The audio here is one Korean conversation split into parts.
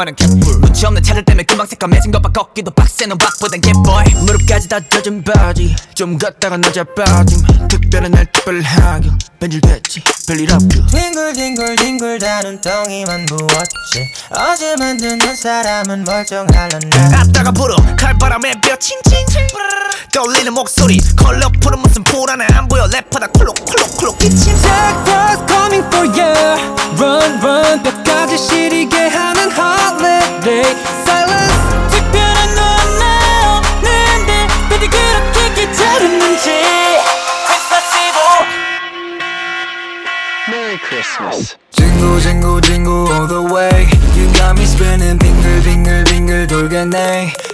낭만은 갯불 눈치 없는 차들 때문에 금방 새까매진 것봐. 걷기도 빡세 넌 박보단 개보이 무릎까지 다 젖은 바지. 좀 걷다가 낮아 빠짐. 특별한 날 특별하게 변질됐지. 별일 없고 뒹굴뒹굴뒹굴 다른 덩이만 부었지. 어제 만드는 사람은 멀쩡할란다 앞다가 불어. 칼바람에 뼈 칭칭 떨리는 목소리. 컬러풀은 무슨 불안해. 안 보여. 랩하다. 콜록콜록콜록. 기침 Jackpot coming for you Run run 뼈까지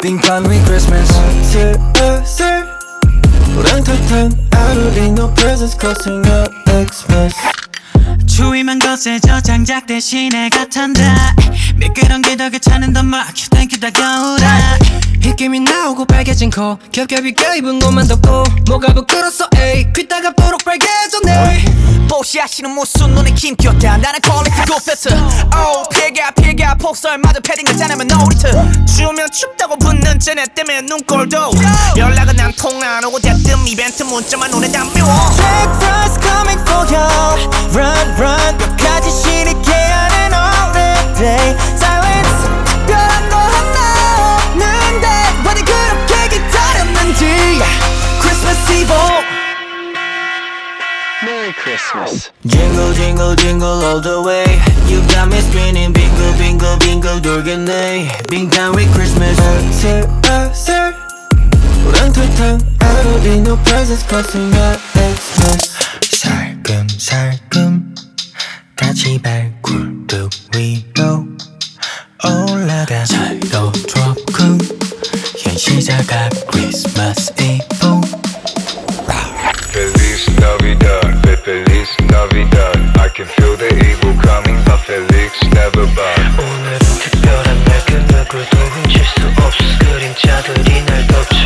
돌겠네 빙판위 Christmas. 슬슬 우랑탕탕 I don't need no presents costing up Xmas. 추위만 거세져 장작 대신에 같한다 미끄럼 게더 괜찮은 더 막혀 땡큐 다가오라 입김이 나오고 빨개진 코. 겹겹이 껴입은 옷만 덮고 뭐가 부끄러서 에이. 귀따가 보록 빨개졌네. 뽀시하시는 무슨 눈에 김겼다. 나는 퀄리티 고페트. 오 피가 피가. 폭설마저 패딩을 짜내면 놀이트 추우면 춥다고 붙는 쟤네 때문에 눈꼴도. 연락은 난통안 오고 대뜸 이벤트 문자만 눈에 담겨. Breakfast coming for you Run run. 뼈까지 시리게 하는 holiday Silence 특 Christmas Eve Merry Christmas. Jingle jingle jingle all the way You got me spinning bingle bingle bingle 돌겠네 빙판위 Christmas 슬슬 우랑탕탕 I don't need no presents costing up Xmas 살금살금 같이 발굴뚝 위로 올라가 잘도 좋고 현시 자가 Christmas Eve Feliz Navidad, fe- Feliz Navidad. I can feel the evil coming, but Felix never bad. 오늘은 특별한 날 그 누구도 훔칠 수 없어 그림자들이 날 덮쳐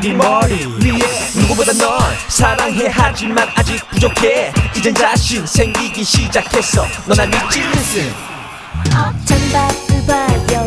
네 머리 위에 누구보다 널 사랑해. 하지만 아직 부족해. 이젠 자신 생기기 시작했어. 너나 믿지 listen 어떤 바을 봐요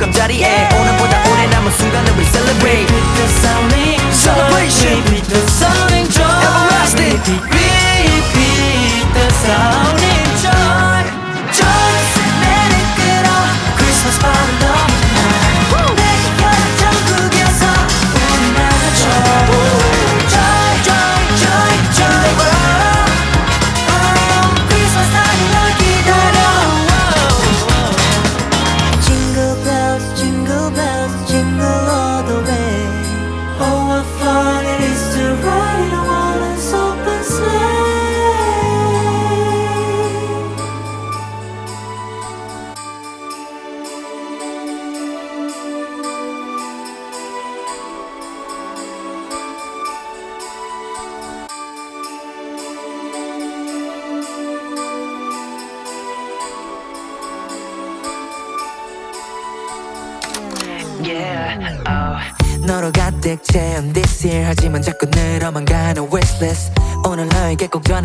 소감 자리에 오늘보다 오래 남은 순간을 we celebrate. Celebration.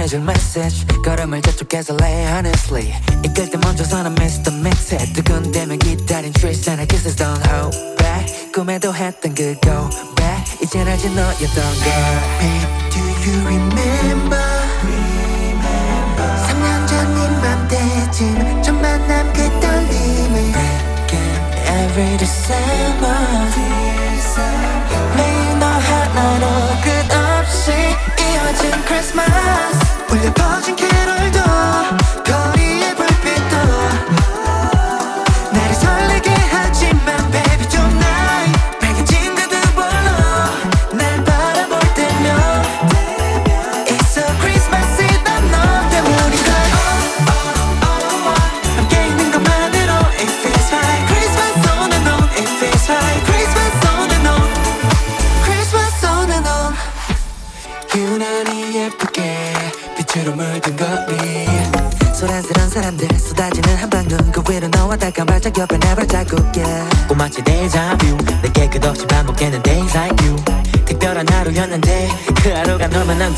전해줄 message. 걸음을 재촉해서 lay honestly. 이끌 때 먼저 서는 Mr. Mix에 뜨거운데면 기다린 trace and kisses don't hold back. 꿈에도 했던 그 go back. 이젠 알지 너였던 걸 Babe do you remember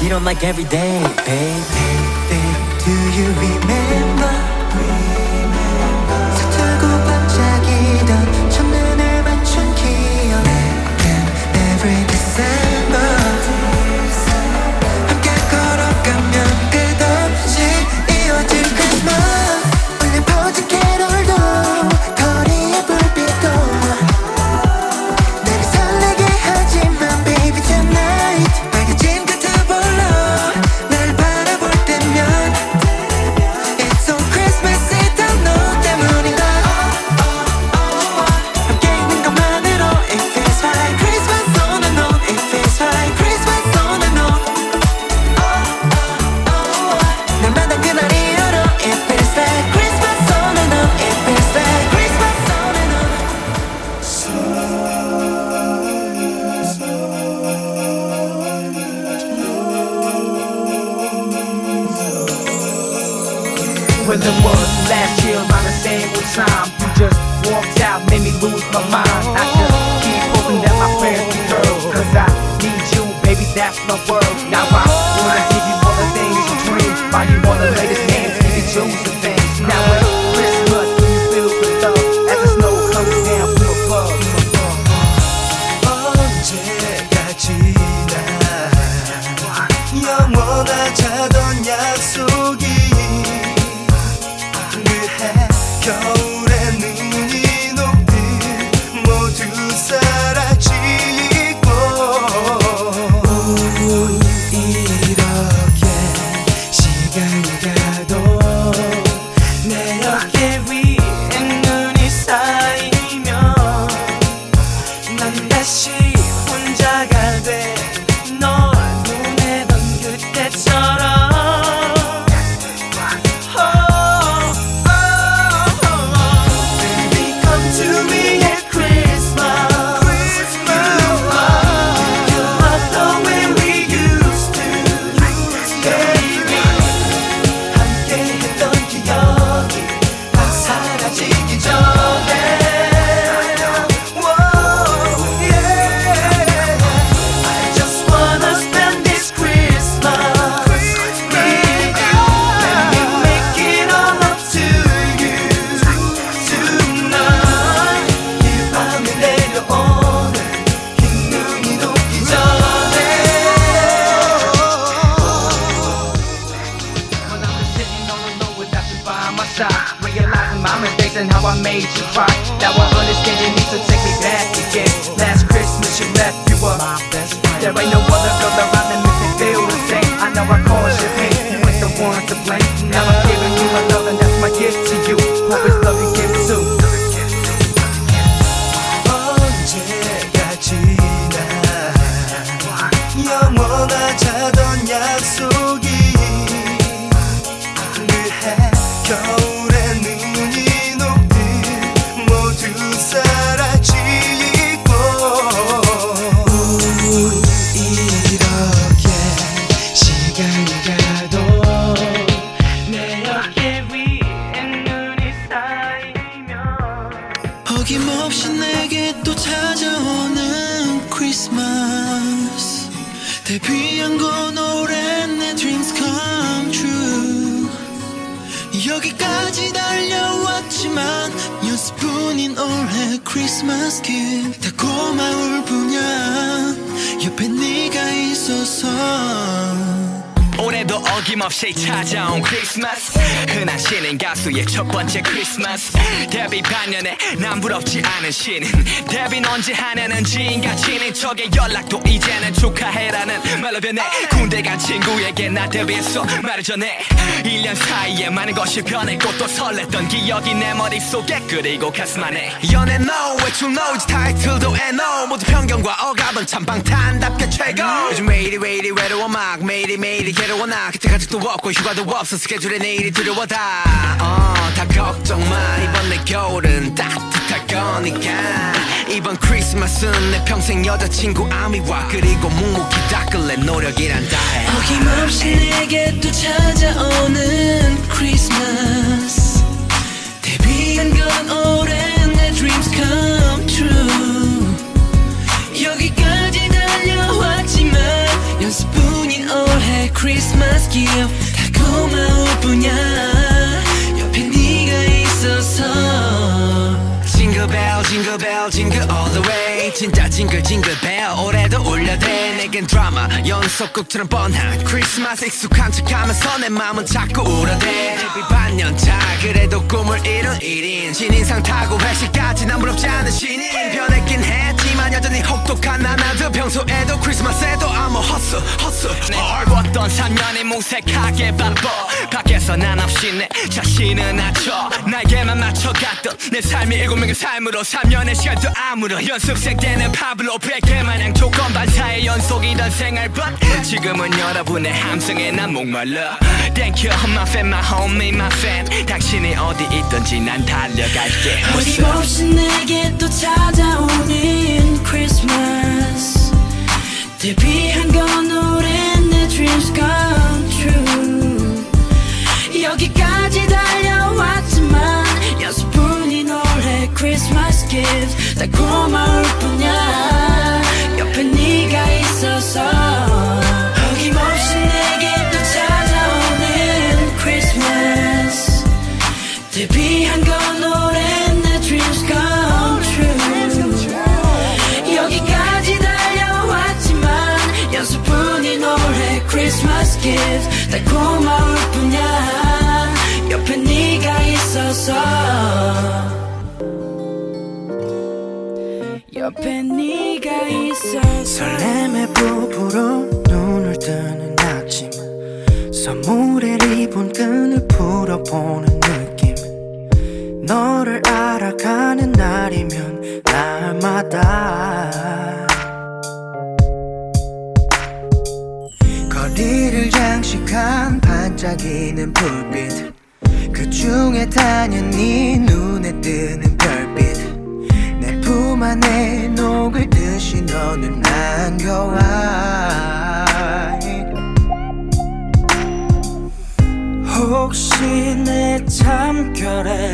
you don't like every day, babe. when it was last year around the same old time. You just walked out, made me lose my mind. I just keep hoping that my friends can heard. Cause I need you, baby, that's my world. Now I wanna give you all the things you dream. Why you wanna lay this hands, give me Josephine? and how I made you cry. Now I understand you need to take me back again. Last Christmas you left, you were my best friend. There ain't no 크리스마스 데뷔 반년에 난 부럽지 않은 신인. 데뷔는 언제 하냐는 지 인가치는 척의 연락도 이제는 축하해라는 말로 변해 군대 간 친구에게 나 데뷔했어. 말을 전해. 1년 사이에 많은 것이 변했고 또 설렜던 기억이 내 머릿속에 그리고 가슴 안에. 연애 no 외출 no 이제 타이틀도 NO 모두 편견과 억압은 참 방탄답게 최고. 요즘 매일이 왜 이리 외로워? 막 매일이 매일이 괴로워? 나 그때 가족도 없고 휴가도 없어. 스케줄에 내일이 두려워 다어다 걱정 마. 이번 내 겨울은 따뜻할 거니까 이번 크리스마스는 내 평생 여자친구 아미와 그리고 묵묵히 닦을래 노력이란 다해 어김없이 내게 또 찾아오는 크리스마스. 데뷔한 건 오랜 내 dreams come true. 여기까지 달려왔지만 연습뿐인 올해 크리스마스 기억 다 고마울 뿐이야 옆에 네가 있어서 징글벨 징글벨 징글 all the way. 진짜 징글 징글벨 올해도 울려대. 내겐 드라마 연속극처럼 뻔한 크리스마스 익숙한 척하면서 내 맘은 자꾸 울어대. 데뷔 반년차 그래도 꿈을 이룬 1인 신인상 타고 회식까지 난 부럽지 않은 신인. 변했긴 했지만 여전히 혹독한 나나도 평소에도 크리스마스에도 아무 헛수 헛수 내 얼었던 3년이 무색하게 바빠. 밖에서 난 없이 내 자신을 낮춰. 나에게만 맞춰갔던 내 삶이 일곱 명의 삶 으로 3년의 시간도 아무런 연습생 때는 파블로 베개 마냥 조건 반사의 연속이던 생활. But 지금은 여러분의 함성에 난 목말라. Thank you my fan my homie my fan 당신이 어디 있든지 난 달려갈게. 어림없이 내게 또 찾아오는 다 고마울 뿐이야. 옆에 네가 있어서 어김없이 내게 또 찾아오는 크리스마스 데뷔한 건 오랜 내 dreams come true. 여기까지 달려왔지만 연습뿐인 올해 크리스마스 gift 다 고마울 뿐이야. 옆에 네가 있어서 옆에 네가 있어서. 설렘의 부부로 눈을 뜨는 아침. 선물의 리본 끈을 풀어보는 느낌. 너를 알아가는 날이면 날마다. 거리를 장식한 반짝이는 불빛. 그 중에 당연히 눈에 뜨는 별빛 안에 녹을 듯이 너는 안겨와. 혹시 내 참결에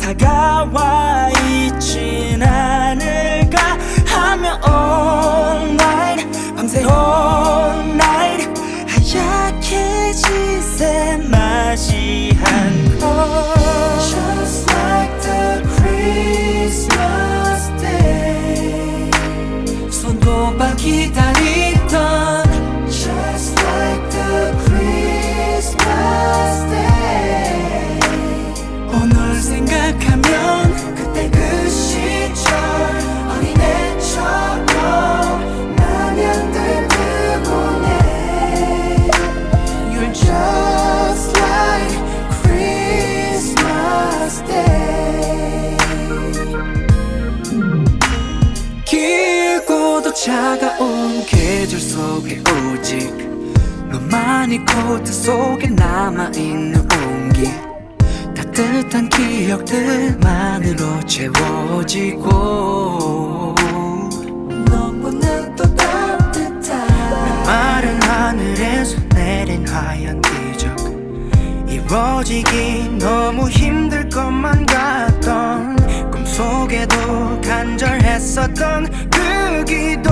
다가와 있진 않을까 하며 all night 밤새 all night 하얗게 너만이 코트 속에 남아있는 온기. 따뜻한 기억들만으로 채워지고. 너보다 또 따뜻한 마른 하늘에서 내린 하얀 기적. 이루어지기 너무 힘들 것만 같던 꿈속에도 간절했었던 그 기도